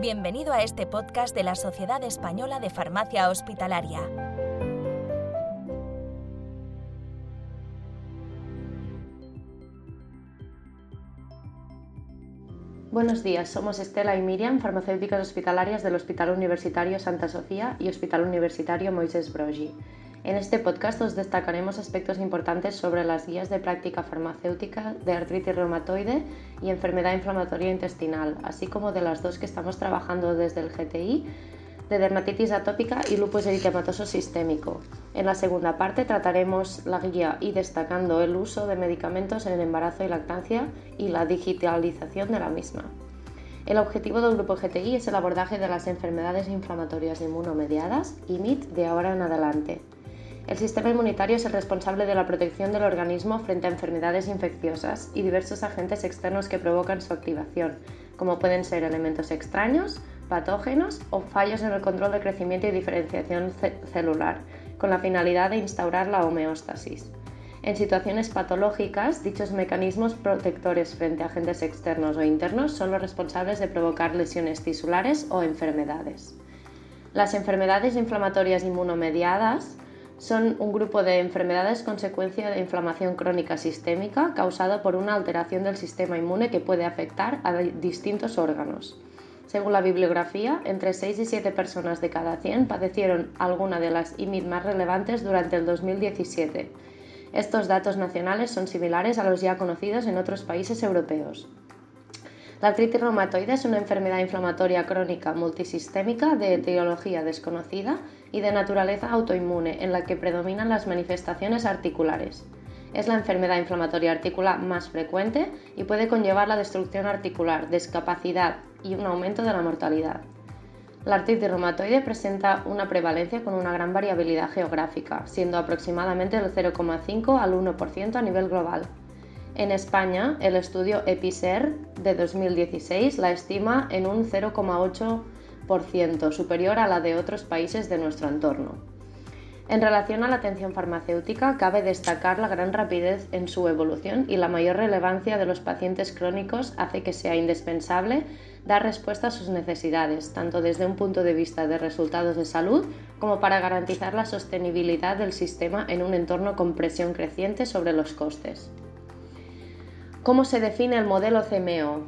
Bienvenido a este podcast de la Sociedad Española de Farmacia Hospitalaria. Buenos días, somos Estela y Miriam, farmacéuticas hospitalarias del Hospital Universitario Santa Sofía y Hospital Universitario Moisés Broggi. En este podcast os destacaremos aspectos importantes sobre las guías de práctica farmacéutica de artritis reumatoide y enfermedad inflamatoria intestinal, así como de las dos que estamos trabajando desde el GTI, de dermatitis atópica y lupus eritematoso sistémico. En la segunda parte trataremos la guía y destacando el uso de medicamentos en el embarazo y lactancia y la digitalización de la misma. El objetivo del grupo GTI es el abordaje de las enfermedades inflamatorias inmunomediadas, IMIT, de ahora en adelante. El sistema inmunitario es el responsable de la protección del organismo frente a enfermedades infecciosas y diversos agentes externos que provocan su activación, como pueden ser elementos extraños, patógenos o fallos en el control de crecimiento y diferenciación celular, con la finalidad de instaurar la homeostasis. En situaciones patológicas, dichos mecanismos protectores frente a agentes externos o internos son los responsables de provocar lesiones tisulares o enfermedades. Las enfermedades inflamatorias inmunomediadas son un grupo de enfermedades consecuencia de inflamación crónica sistémica causada por una alteración del sistema inmune que puede afectar a distintos órganos. Según la bibliografía, entre 6 y 7 personas de cada 100 padecieron alguna de las IMID más relevantes durante el 2017. Estos datos nacionales son similares a los ya conocidos en otros países europeos. La artritis reumatoide es una enfermedad inflamatoria crónica multisistémica de etiología desconocida y de naturaleza autoinmune en la que predominan las manifestaciones articulares. Es la enfermedad inflamatoria articular más frecuente y puede conllevar la destrucción articular, discapacidad y un aumento de la mortalidad. La artritis reumatoide presenta una prevalencia con una gran variabilidad geográfica, siendo aproximadamente del 0,5 al 1% a nivel global. En España, el estudio EPISER de 2016 la estima en un 0,8%, superior a la de otros países de nuestro entorno. En relación a la atención farmacéutica, cabe destacar la gran rapidez en su evolución y la mayor relevancia de los pacientes crónicos hace que sea indispensable dar respuesta a sus necesidades, tanto desde un punto de vista de resultados de salud como para garantizar la sostenibilidad del sistema en un entorno con presión creciente sobre los costes. ¿Cómo se define el modelo CMO?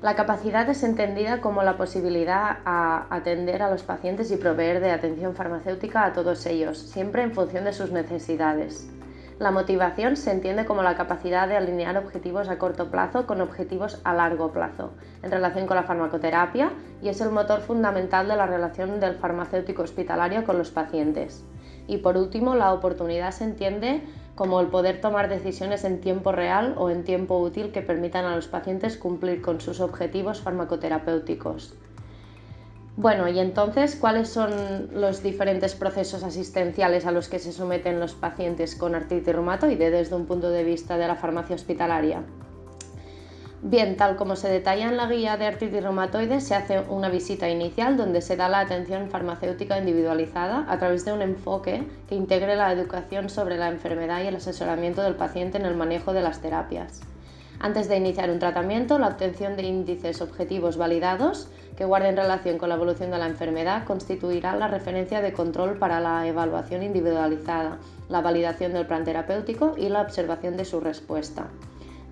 La capacidad es entendida como la posibilidad a atender a los pacientes y proveer de atención farmacéutica a todos ellos, siempre en función de sus necesidades. La motivación se entiende como la capacidad de alinear objetivos a corto plazo con objetivos a largo plazo, en relación con la farmacoterapia, y es el motor fundamental de la relación del farmacéutico hospitalario con los pacientes. Y por último, la oportunidad se entiende como el poder tomar decisiones en tiempo real o en tiempo útil que permitan a los pacientes cumplir con sus objetivos farmacoterapéuticos. Bueno, y entonces, ¿cuáles son los diferentes procesos asistenciales a los que se someten los pacientes con artritis reumatoide desde un punto de vista de la farmacia hospitalaria? Bien, tal como se detalla en la guía de artritis reumatoide, se hace una visita inicial donde se da la atención farmacéutica individualizada a través de un enfoque que integre la educación sobre la enfermedad y el asesoramiento del paciente en el manejo de las terapias. Antes de iniciar un tratamiento, la obtención de índices objetivos validados que guarden relación con la evolución de la enfermedad constituirá la referencia de control para la evaluación individualizada, la validación del plan terapéutico y la observación de su respuesta.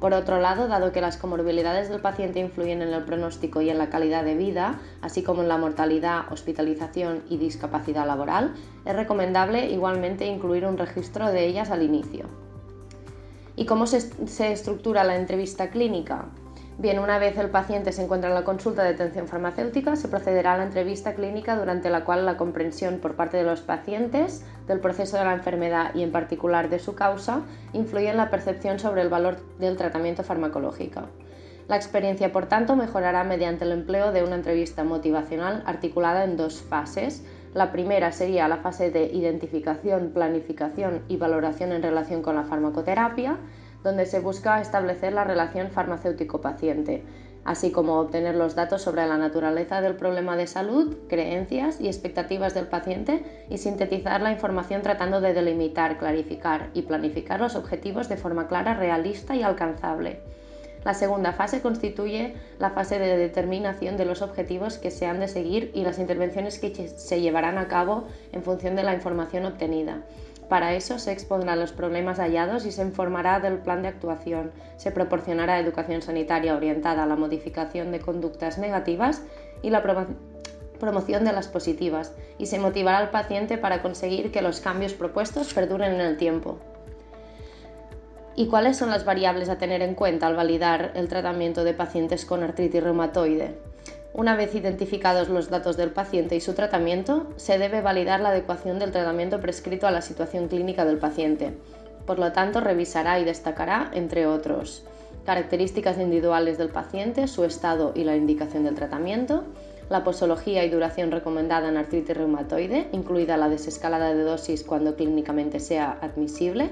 Por otro lado, dado que las comorbilidades del paciente influyen en el pronóstico y en la calidad de vida, así como en la mortalidad, hospitalización y discapacidad laboral, es recomendable igualmente incluir un registro de ellas al inicio. ¿Y cómo se, estructura la entrevista clínica? Bien, una vez el paciente se encuentra en la consulta de atención farmacéutica, se procederá a la entrevista clínica durante la cual la comprensión por parte de los pacientes del proceso de la enfermedad y en particular de su causa influye en la percepción sobre el valor del tratamiento farmacológico. La experiencia, por tanto, mejorará mediante el empleo de una entrevista motivacional articulada en dos fases. La primera sería la fase de identificación, planificación y valoración en relación con la farmacoterapia donde se busca establecer la relación farmacéutico-paciente, así como obtener los datos sobre la naturaleza del problema de salud, creencias y expectativas del paciente y sintetizar la información tratando de delimitar, clarificar y planificar los objetivos de forma clara, realista y alcanzable. La segunda fase constituye la fase de determinación de los objetivos que se han de seguir y las intervenciones que se llevarán a cabo en función de la información obtenida. Para eso se expondrán los problemas hallados y se informará del plan de actuación. Se proporcionará educación sanitaria orientada a la modificación de conductas negativas y la promoción de las positivas y se motivará al paciente para conseguir que los cambios propuestos perduren en el tiempo. ¿Y cuáles son las variables a tener en cuenta al validar el tratamiento de pacientes con artritis reumatoide? Una vez identificados los datos del paciente y su tratamiento, se debe validar la adecuación del tratamiento prescrito a la situación clínica del paciente. Por lo tanto, revisará y destacará, entre otros, características individuales del paciente, su estado y la indicación del tratamiento, la posología y duración recomendada en artritis reumatoide, incluida la desescalada de dosis cuando clínicamente sea admisible,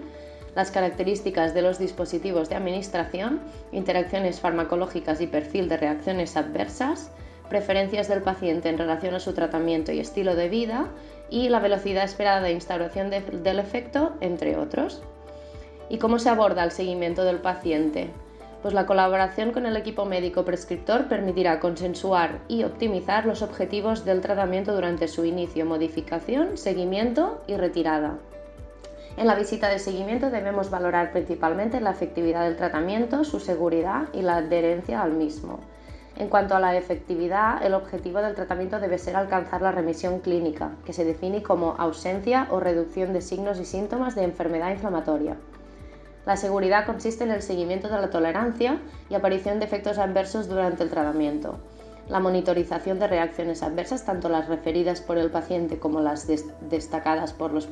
las características de los dispositivos de administración, interacciones farmacológicas y perfil de reacciones adversas, preferencias del paciente en relación a su tratamiento y estilo de vida y la velocidad esperada de instauración del efecto, entre otros. ¿Y cómo se aborda el seguimiento del paciente? Pues la colaboración con el equipo médico prescriptor permitirá consensuar y optimizar los objetivos del tratamiento durante su inicio, modificación, seguimiento y retirada. En la visita de seguimiento debemos valorar principalmente la efectividad del tratamiento, su seguridad y la adherencia al mismo. En cuanto a la efectividad, el objetivo del tratamiento debe ser alcanzar la remisión clínica, que se define como ausencia o reducción de signos y síntomas de enfermedad inflamatoria. La seguridad consiste en el seguimiento de la tolerancia y aparición de efectos adversos durante el tratamiento la monitorización de reacciones adversas, tanto las referidas por el paciente como las destacadas por los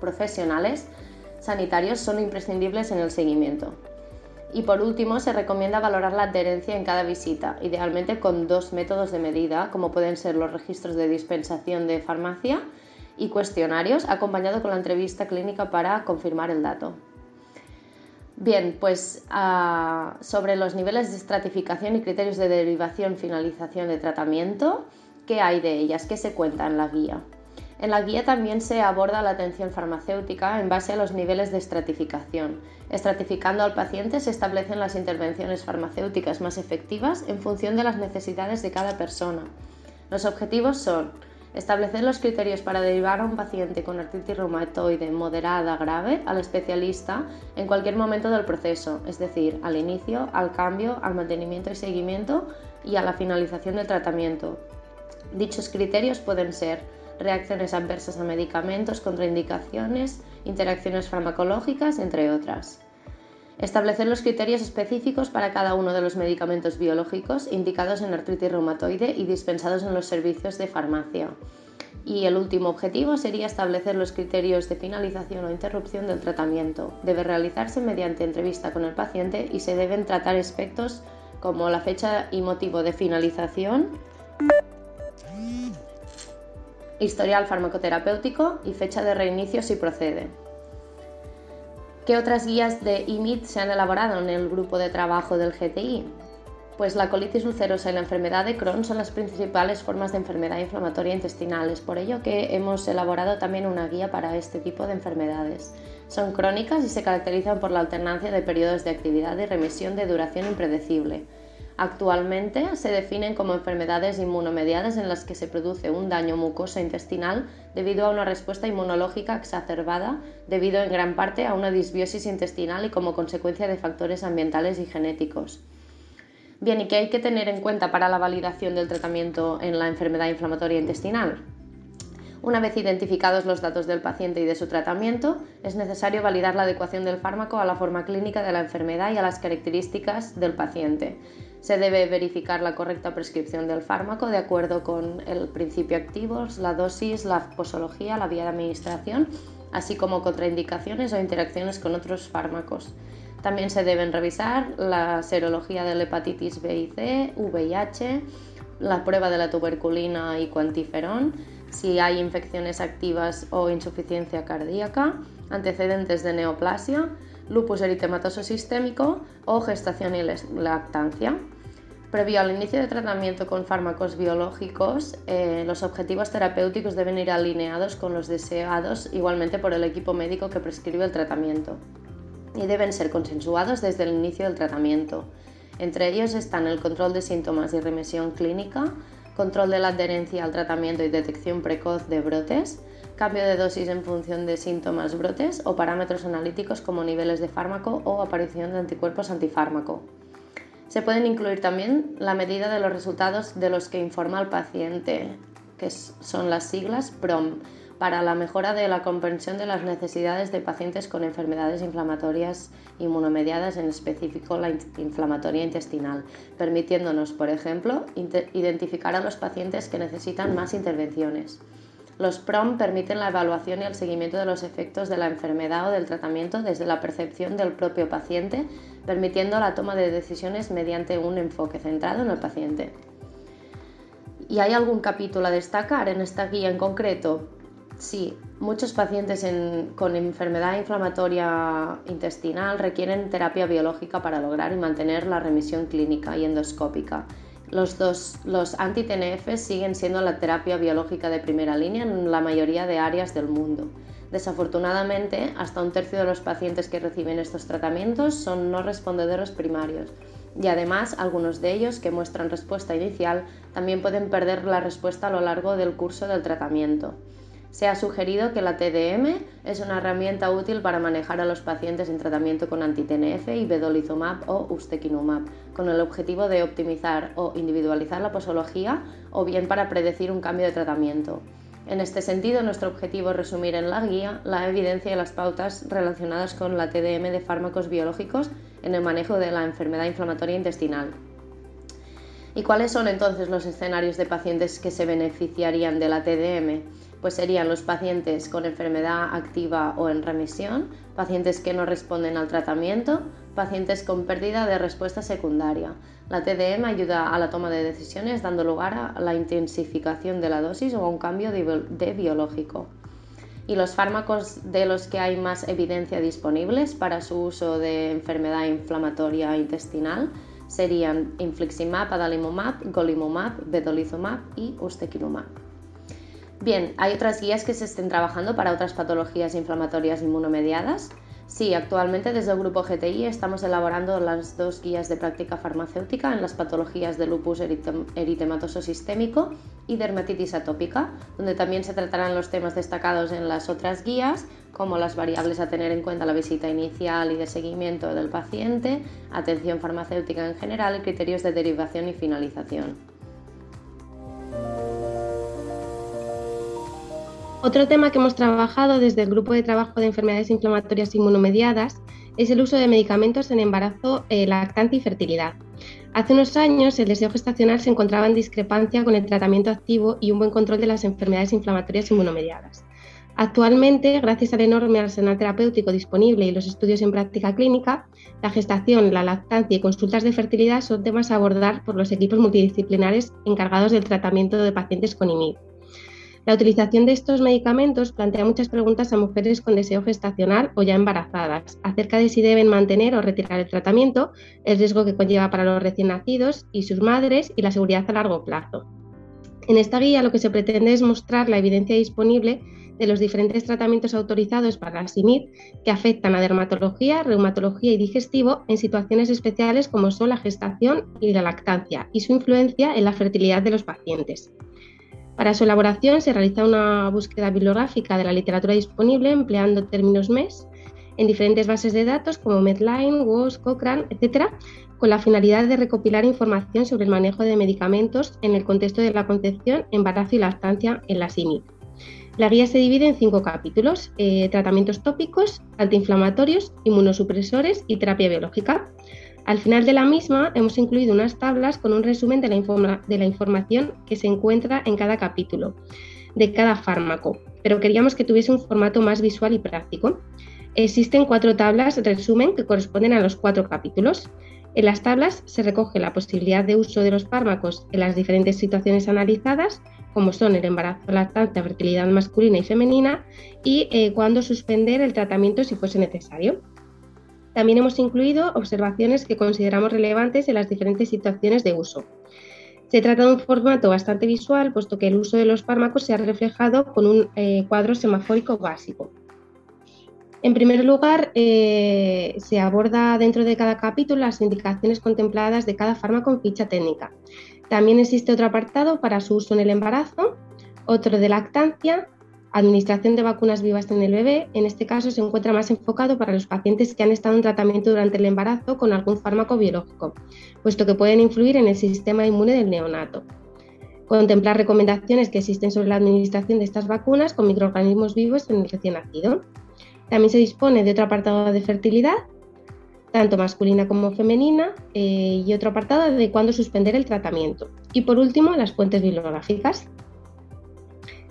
profesionales sanitarios, son imprescindibles en el seguimiento. Y por último, se recomienda valorar la adherencia en cada visita, idealmente con dos métodos de medida, como pueden ser los registros de dispensación de farmacia y cuestionarios, acompañado con la entrevista clínica para confirmar el dato. Bien, pues ah, sobre los niveles de estratificación y criterios de derivación finalización de tratamiento, ¿qué hay de ellas? ¿Qué se cuenta en la guía? En la guía también se aborda la atención farmacéutica en base a los niveles de estratificación. Estratificando al paciente se establecen las intervenciones farmacéuticas más efectivas en función de las necesidades de cada persona. Los objetivos son Establecer los criterios para derivar a un paciente con artritis reumatoide moderada grave al especialista en cualquier momento del proceso, es decir, al inicio, al cambio, al mantenimiento y seguimiento y a la finalización del tratamiento. Dichos criterios pueden ser reacciones adversas a medicamentos, contraindicaciones, interacciones farmacológicas, entre otras. Establecer los criterios específicos para cada uno de los medicamentos biológicos indicados en artritis reumatoide y dispensados en los servicios de farmacia. Y el último objetivo sería establecer los criterios de finalización o interrupción del tratamiento. Debe realizarse mediante entrevista con el paciente y se deben tratar aspectos como la fecha y motivo de finalización, historial farmacoterapéutico y fecha de reinicio si procede. ¿Qué otras guías de IMIT se han elaborado en el grupo de trabajo del GTI? Pues la colitis ulcerosa y la enfermedad de Crohn son las principales formas de enfermedad inflamatoria intestinal. Es por ello que hemos elaborado también una guía para este tipo de enfermedades. Son crónicas y se caracterizan por la alternancia de periodos de actividad y remisión de duración impredecible. Actualmente se definen como enfermedades inmunomediadas en las que se produce un daño mucoso intestinal debido a una respuesta inmunológica exacerbada debido en gran parte a una disbiosis intestinal y como consecuencia de factores ambientales y genéticos. Bien, ¿y qué hay que tener en cuenta para la validación del tratamiento en la enfermedad inflamatoria intestinal? Una vez identificados los datos del paciente y de su tratamiento, es necesario validar la adecuación del fármaco a la forma clínica de la enfermedad y a las características del paciente. Se debe verificar la correcta prescripción del fármaco de acuerdo con el principio activo, la dosis, la posología, la vía de administración, así como contraindicaciones o interacciones con otros fármacos. También se deben revisar la serología de hepatitis B y C, VIH, la prueba de la tuberculina y cuantiferón, si hay infecciones activas o insuficiencia cardíaca, antecedentes de neoplasia, lupus eritematoso sistémico o gestación y lactancia. Previo al inicio de tratamiento con fármacos biológicos, eh, los objetivos terapéuticos deben ir alineados con los deseados igualmente por el equipo médico que prescribe el tratamiento y deben ser consensuados desde el inicio del tratamiento. Entre ellos están el control de síntomas y remisión clínica, control de la adherencia al tratamiento y detección precoz de brotes, cambio de dosis en función de síntomas brotes o parámetros analíticos como niveles de fármaco o aparición de anticuerpos antifármaco. Se pueden incluir también la medida de los resultados de los que informa el paciente, que son las siglas PROM, para la mejora de la comprensión de las necesidades de pacientes con enfermedades inflamatorias inmunomediadas, en específico la inflamatoria intestinal, permitiéndonos, por ejemplo, identificar a los pacientes que necesitan más intervenciones. Los PROM permiten la evaluación y el seguimiento de los efectos de la enfermedad o del tratamiento desde la percepción del propio paciente, permitiendo la toma de decisiones mediante un enfoque centrado en el paciente. ¿Y hay algún capítulo a destacar en esta guía en concreto? Sí, muchos pacientes con enfermedad inflamatoria intestinal requieren terapia biológica para lograr y mantener la remisión clínica y endoscópica. Los, dos, los anti-TNF siguen siendo la terapia biológica de primera línea en la mayoría de áreas del mundo. Desafortunadamente, hasta un tercio de los pacientes que reciben estos tratamientos son no respondedores primarios y además algunos de ellos que muestran respuesta inicial también pueden perder la respuesta a lo largo del curso del tratamiento. Se ha sugerido que la TDM es una herramienta útil para manejar a los pacientes en tratamiento con anti-TNF y vedolizumab o ustekinumab, con el objetivo de optimizar o individualizar la posología o bien para predecir un cambio de tratamiento. En este sentido, nuestro objetivo es resumir en la guía la evidencia y las pautas relacionadas con la TDM de fármacos biológicos en el manejo de la enfermedad inflamatoria intestinal. ¿Y cuáles son entonces los escenarios de pacientes que se beneficiarían de la TDM? Pues serían los pacientes con enfermedad activa o en remisión, pacientes que no responden al tratamiento, pacientes con pérdida de respuesta secundaria. La TDM ayuda a la toma de decisiones dando lugar a la intensificación de la dosis o a un cambio de biológico. Y los fármacos de los que hay más evidencia disponibles para su uso de enfermedad inflamatoria intestinal serían infliximab, adalimumab, golimumab, vedolizumab y ustekinumab. Bien, ¿hay otras guías que se estén trabajando para otras patologías inflamatorias inmunomediadas? Sí, actualmente desde el grupo GTI estamos elaborando las dos guías de práctica farmacéutica en las patologías de lupus eritematoso sistémico y dermatitis atópica, donde también se tratarán los temas destacados en las otras guías, como las variables a tener en cuenta la visita inicial y de seguimiento del paciente, atención farmacéutica en general criterios de derivación y finalización. Otro tema que hemos trabajado desde el Grupo de Trabajo de Enfermedades Inflamatorias Inmunomediadas es el uso de medicamentos en embarazo eh, lactante y fertilidad. Hace unos años el deseo gestacional se encontraba en discrepancia con el tratamiento activo y un buen control de las enfermedades inflamatorias inmunomediadas. Actualmente, gracias al enorme arsenal terapéutico disponible y los estudios en práctica clínica, la gestación, la lactancia y consultas de fertilidad son temas a abordar por los equipos multidisciplinares encargados del tratamiento de pacientes con IMID. La utilización de estos medicamentos plantea muchas preguntas a mujeres con deseo gestacional o ya embarazadas acerca de si deben mantener o retirar el tratamiento, el riesgo que conlleva para los recién nacidos y sus madres y la seguridad a largo plazo. En esta guía lo que se pretende es mostrar la evidencia disponible de los diferentes tratamientos autorizados para la SIMID que afectan a dermatología, reumatología y digestivo en situaciones especiales como son la gestación y la lactancia y su influencia en la fertilidad de los pacientes. Para su elaboración se realiza una búsqueda bibliográfica de la literatura disponible empleando términos MES en diferentes bases de datos como Medline, WOS, Cochrane, etc., con la finalidad de recopilar información sobre el manejo de medicamentos en el contexto de la concepción, embarazo y lactancia en la SIMI. La guía se divide en cinco capítulos, eh, tratamientos tópicos, antiinflamatorios, inmunosupresores y terapia biológica. Al final de la misma hemos incluido unas tablas con un resumen de la, de la información que se encuentra en cada capítulo, de cada fármaco, pero queríamos que tuviese un formato más visual y práctico. Existen cuatro tablas resumen que corresponden a los cuatro capítulos. En las tablas se recoge la posibilidad de uso de los fármacos en las diferentes situaciones analizadas, como son el embarazo, lactancia, fertilidad masculina y femenina, y eh, cuándo suspender el tratamiento si fuese necesario. También hemos incluido observaciones que consideramos relevantes en las diferentes situaciones de uso. Se trata de un formato bastante visual, puesto que el uso de los fármacos se ha reflejado con un eh, cuadro semafórico básico. En primer lugar, eh, se aborda dentro de cada capítulo las indicaciones contempladas de cada fármaco en ficha técnica. También existe otro apartado para su uso en el embarazo, otro de lactancia, administración de vacunas vivas en el bebé. En este caso se encuentra más enfocado para los pacientes que han estado en tratamiento durante el embarazo con algún fármaco biológico, puesto que pueden influir en el sistema inmune del neonato. Contemplar recomendaciones que existen sobre la administración de estas vacunas con microorganismos vivos en el recién nacido. También se dispone de otro apartado de fertilidad, tanto masculina como femenina, eh, y otro apartado de cuándo suspender el tratamiento. Y por último, las fuentes bibliográficas.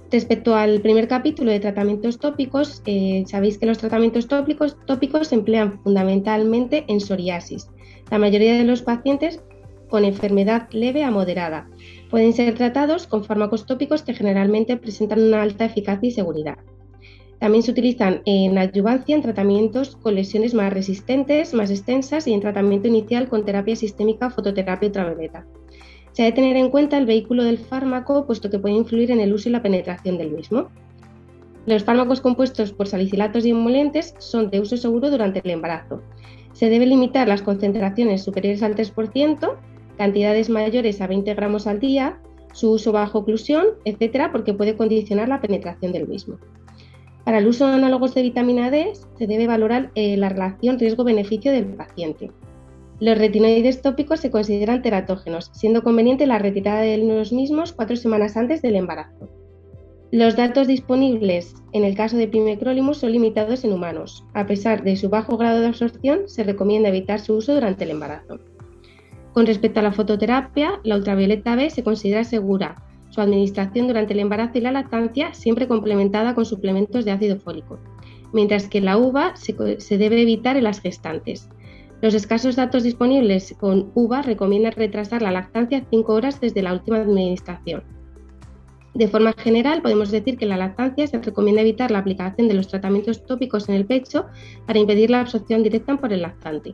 Respecto al primer capítulo de tratamientos tópicos, eh, sabéis que los tratamientos tópicos, tópicos se emplean fundamentalmente en psoriasis. La mayoría de los pacientes con enfermedad leve a moderada pueden ser tratados con fármacos tópicos que generalmente presentan una alta eficacia y seguridad. También se utilizan en adyuvancia en tratamientos con lesiones más resistentes, más extensas y en tratamiento inicial con terapia sistémica fototerapia ultravioleta. Se ha de tener en cuenta el vehículo del fármaco, puesto que puede influir en el uso y la penetración del mismo. Los fármacos compuestos por salicilatos y emolientes son de uso seguro durante el embarazo. Se debe limitar las concentraciones superiores al 3%, cantidades mayores a 20 gramos al día, su uso bajo oclusión, etc., porque puede condicionar la penetración del mismo. Para el uso de análogos de vitamina D se debe valorar eh, la relación riesgo-beneficio del paciente. Los retinoides tópicos se consideran teratógenos, siendo conveniente la retirada de los mismos cuatro semanas antes del embarazo. Los datos disponibles en el caso de pimecrolimus son limitados en humanos. A pesar de su bajo grado de absorción, se recomienda evitar su uso durante el embarazo. Con respecto a la fototerapia, la ultravioleta B se considera segura, su administración durante el embarazo y la lactancia, siempre complementada con suplementos de ácido fólico, mientras que la uva se, debe evitar en las gestantes. Los escasos datos disponibles con uva recomiendan retrasar la lactancia 5 horas desde la última administración. De forma general, podemos decir que en la lactancia se recomienda evitar la aplicación de los tratamientos tópicos en el pecho para impedir la absorción directa por el lactante.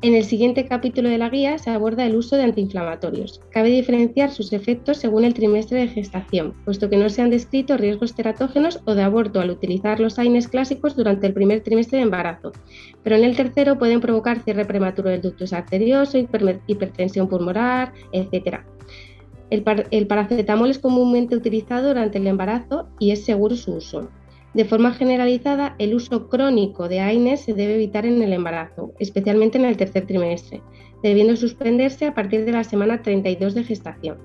En el siguiente capítulo de la guía se aborda el uso de antiinflamatorios. Cabe diferenciar sus efectos según el trimestre de gestación, puesto que no se han descrito riesgos teratógenos o de aborto al utilizar los AINES clásicos durante el primer trimestre de embarazo, pero en el tercero pueden provocar cierre prematuro del ductus arterioso, hipertensión pulmonar, etc. El, el paracetamol es comúnmente utilizado durante el embarazo y es seguro su uso. De forma generalizada, el uso crónico de AINES se debe evitar en el embarazo, especialmente en el tercer trimestre, debiendo suspenderse a partir de la semana 32 de gestación.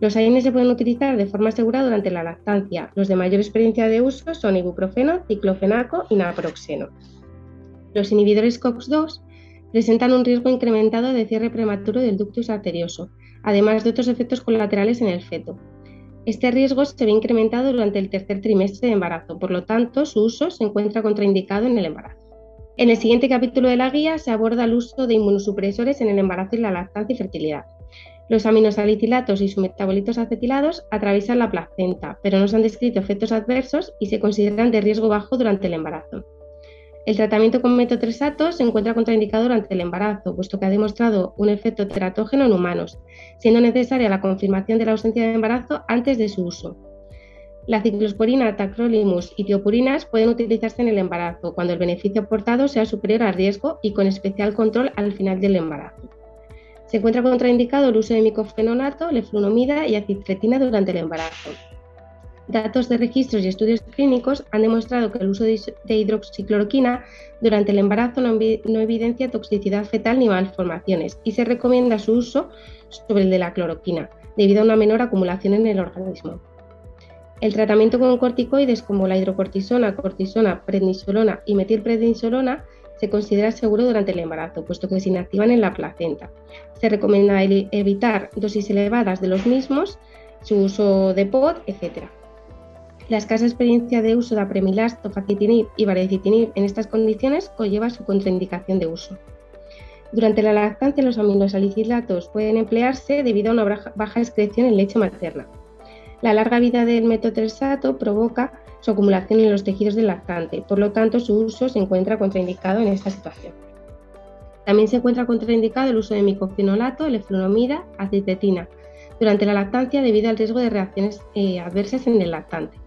Los AINES se pueden utilizar de forma segura durante la lactancia. Los de mayor experiencia de uso son ibuprofeno, ciclofenaco y naproxeno. Los inhibidores COX-2 presentan un riesgo incrementado de cierre prematuro del ductus arterioso, además de otros efectos colaterales en el feto, este riesgo se ve incrementado durante el tercer trimestre de embarazo, por lo tanto, su uso se encuentra contraindicado en el embarazo. En el siguiente capítulo de la guía se aborda el uso de inmunosupresores en el embarazo y la lactancia y fertilidad. Los aminosalicilatos y sus metabolitos acetilados atraviesan la placenta, pero no se han descrito efectos adversos y se consideran de riesgo bajo durante el embarazo. El tratamiento con metotrexato se encuentra contraindicado durante el embarazo, puesto que ha demostrado un efecto teratógeno en humanos, siendo necesaria la confirmación de la ausencia de embarazo antes de su uso. La ciclosporina, tacrolimus y tiopurinas pueden utilizarse en el embarazo cuando el beneficio aportado sea superior al riesgo y con especial control al final del embarazo. Se encuentra contraindicado el uso de micofenonato, leflunomida y acitretina durante el embarazo. Datos de registros y estudios clínicos han demostrado que el uso de hidroxicloroquina durante el embarazo no, evidencia toxicidad fetal ni malformaciones y se recomienda su uso sobre el de la cloroquina, debido a una menor acumulación en el organismo. El tratamiento con corticoides como la hidrocortisona, cortisona, prednisolona y metilprednisolona se considera seguro durante el embarazo, puesto que se inactivan en la placenta. Se recomienda evitar dosis elevadas de los mismos, su uso de POD, etc. La escasa experiencia de uso de apremilast, tofacitinib y baricitinib en estas condiciones conlleva su contraindicación de uso. Durante la lactancia, los aminosalicilatos pueden emplearse debido a una baja excreción en leche materna. La larga vida del metotrexato provoca su acumulación en los tejidos del lactante, por lo tanto su uso se encuentra contraindicado en esta situación. También se encuentra contraindicado el uso de micofenolato, leflunomida, acetetina durante la lactancia debido al riesgo de reacciones eh, adversas en el lactante.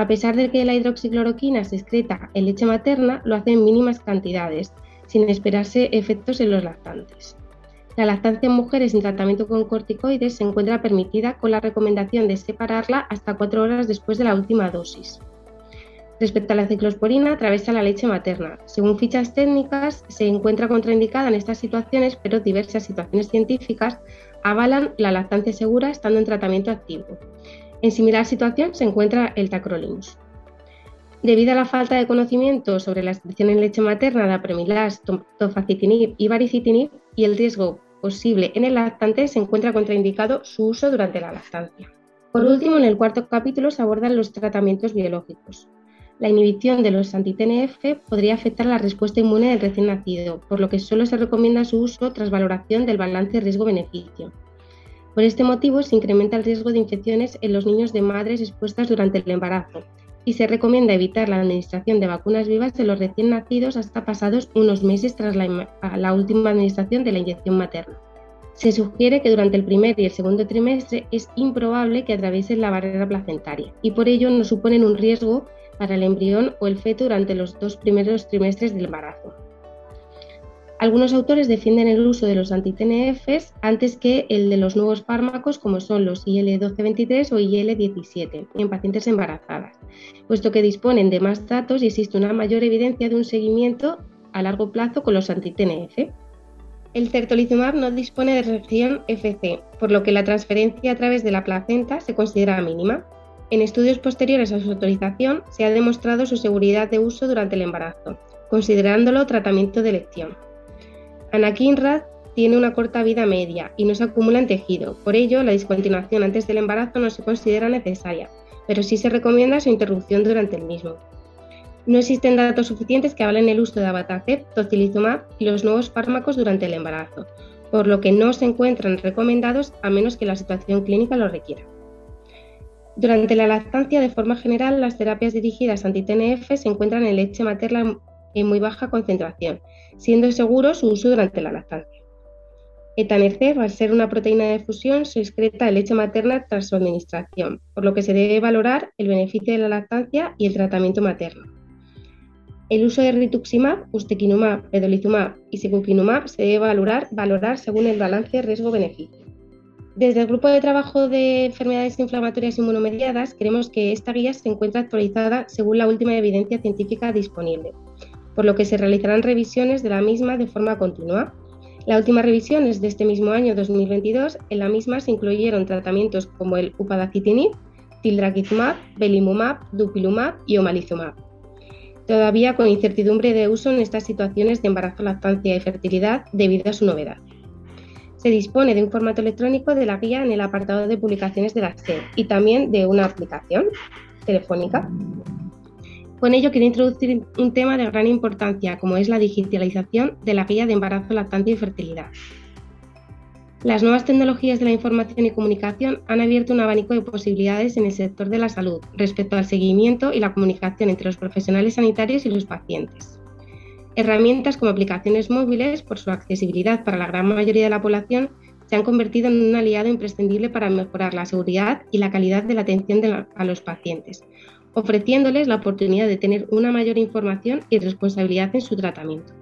A pesar de que la hidroxicloroquina se excreta en leche materna, lo hace en mínimas cantidades, sin esperarse efectos en los lactantes. La lactancia en mujeres en tratamiento con corticoides se encuentra permitida con la recomendación de separarla hasta cuatro horas después de la última dosis. Respecto a la ciclosporina, atraviesa la leche materna. Según fichas técnicas, se encuentra contraindicada en estas situaciones, pero diversas situaciones científicas avalan la lactancia segura estando en tratamiento activo. En similar situación se encuentra el tacrolimus. Debido a la falta de conocimiento sobre la excreción en leche materna de apremilas, tofacitinib y baricitinib y el riesgo posible en el lactante, se encuentra contraindicado su uso durante la lactancia. Por último, en el cuarto capítulo se abordan los tratamientos biológicos. La inhibición de los anti-TNF podría afectar la respuesta inmune del recién nacido, por lo que solo se recomienda su uso tras valoración del balance riesgo-beneficio. Por este motivo, se incrementa el riesgo de infecciones en los niños de madres expuestas durante el embarazo y se recomienda evitar la administración de vacunas vivas en los recién nacidos hasta pasados unos meses tras la, última administración de la inyección materna. Se sugiere que durante el primer y el segundo trimestre es improbable que atraviesen la barrera placentaria y por ello no suponen un riesgo para el embrión o el feto durante los dos primeros trimestres del embarazo. Algunos autores defienden el uso de los anti-TNFs antes que el de los nuevos fármacos como son los IL-1223 o IL-17 en pacientes embarazadas, puesto que disponen de más datos y existe una mayor evidencia de un seguimiento a largo plazo con los anti-TNF. El certolizumab no dispone de reacción FC, por lo que la transferencia a través de la placenta se considera mínima. En estudios posteriores a su autorización se ha demostrado su seguridad de uso durante el embarazo, considerándolo tratamiento de elección. Anakinra tiene una corta vida media y no se acumula en tejido, por ello la discontinuación antes del embarazo no se considera necesaria, pero sí se recomienda su interrupción durante el mismo. No existen datos suficientes que hablen el uso de abatacept, tocilizumab y los nuevos fármacos durante el embarazo, por lo que no se encuentran recomendados a menos que la situación clínica lo requiera. Durante la lactancia, de forma general, las terapias dirigidas anti-TNF se encuentran en leche materna en muy baja concentración, siendo seguro su uso durante la lactancia. Etanercept, al ser una proteína de fusión, se excreta en leche materna tras su administración, por lo que se debe valorar el beneficio de la lactancia y el tratamiento materno. El uso de rituximab, ustekinumab, pedolizumab y secukinumab se debe valorar, valorar según el balance riesgo-beneficio. Desde el Grupo de Trabajo de Enfermedades Inflamatorias Inmunomediadas creemos que esta guía se encuentra actualizada según la última evidencia científica disponible, por lo que se realizarán revisiones de la misma de forma continua. La última revisión es de este mismo año 2022. En la misma se incluyeron tratamientos como el upadacitinib, tildrakizumab, belimumab, dupilumab y omalizumab. Todavía con incertidumbre de uso en estas situaciones de embarazo, lactancia y fertilidad debido a su novedad. Se dispone de un formato electrónico de la guía en el apartado de publicaciones de la SED y también de una aplicación telefónica. Con ello quiero introducir un tema de gran importancia, como es la digitalización de la guía de embarazo, lactancia y fertilidad. Las nuevas tecnologías de la información y comunicación han abierto un abanico de posibilidades en el sector de la salud respecto al seguimiento y la comunicación entre los profesionales sanitarios y los pacientes. Herramientas como aplicaciones móviles, por su accesibilidad para la gran mayoría de la población, se han convertido en un aliado imprescindible para mejorar la seguridad y la calidad de la atención a los pacientes, ofreciéndoles la oportunidad de tener una mayor información y responsabilidad en su tratamiento.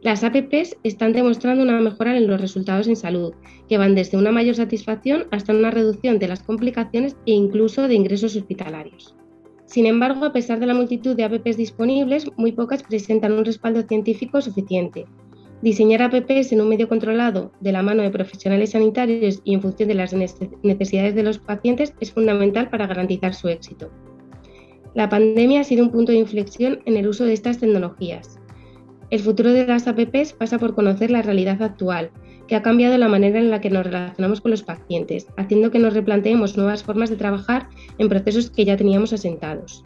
Las APPs están demostrando una mejora en los resultados en salud, que van desde una mayor satisfacción hasta una reducción de las complicaciones e incluso de ingresos hospitalarios. Sin embargo, a pesar de la multitud de APPs disponibles, muy pocas presentan un respaldo científico suficiente. Diseñar APPs en un medio controlado, de la mano de profesionales sanitarios y en función de las necesidades de los pacientes es fundamental para garantizar su éxito. La pandemia ha sido un punto de inflexión en el uso de estas tecnologías. El futuro de las APPs pasa por conocer la realidad actual, que ha cambiado la manera en la que nos relacionamos con los pacientes, haciendo que nos replanteemos nuevas formas de trabajar en procesos que ya teníamos asentados.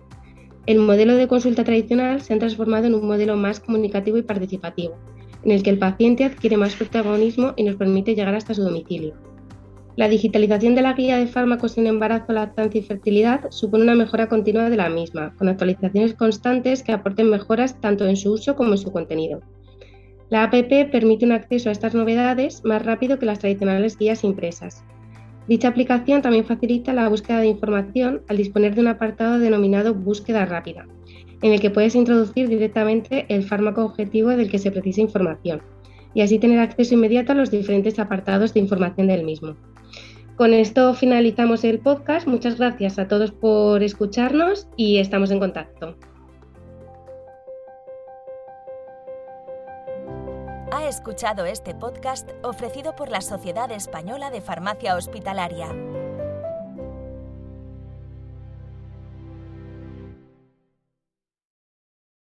El modelo de consulta tradicional se ha transformado en un modelo más comunicativo y participativo, en el que el paciente adquiere más protagonismo y nos permite llegar hasta su domicilio. La digitalización de la guía de fármacos en embarazo, lactancia y fertilidad supone una mejora continua de la misma, con actualizaciones constantes que aporten mejoras tanto en su uso como en su contenido. La APP permite un acceso a estas novedades más rápido que las tradicionales guías impresas. Dicha aplicación también facilita la búsqueda de información al disponer de un apartado denominado búsqueda rápida, en el que puedes introducir directamente el fármaco objetivo del que se precisa información y así tener acceso inmediato a los diferentes apartados de información del mismo. Con esto finalizamos el podcast. Muchas gracias a todos por escucharnos y estamos en contacto. Ha escuchado este podcast ofrecido por la Sociedad Española de Farmacia Hospitalaria.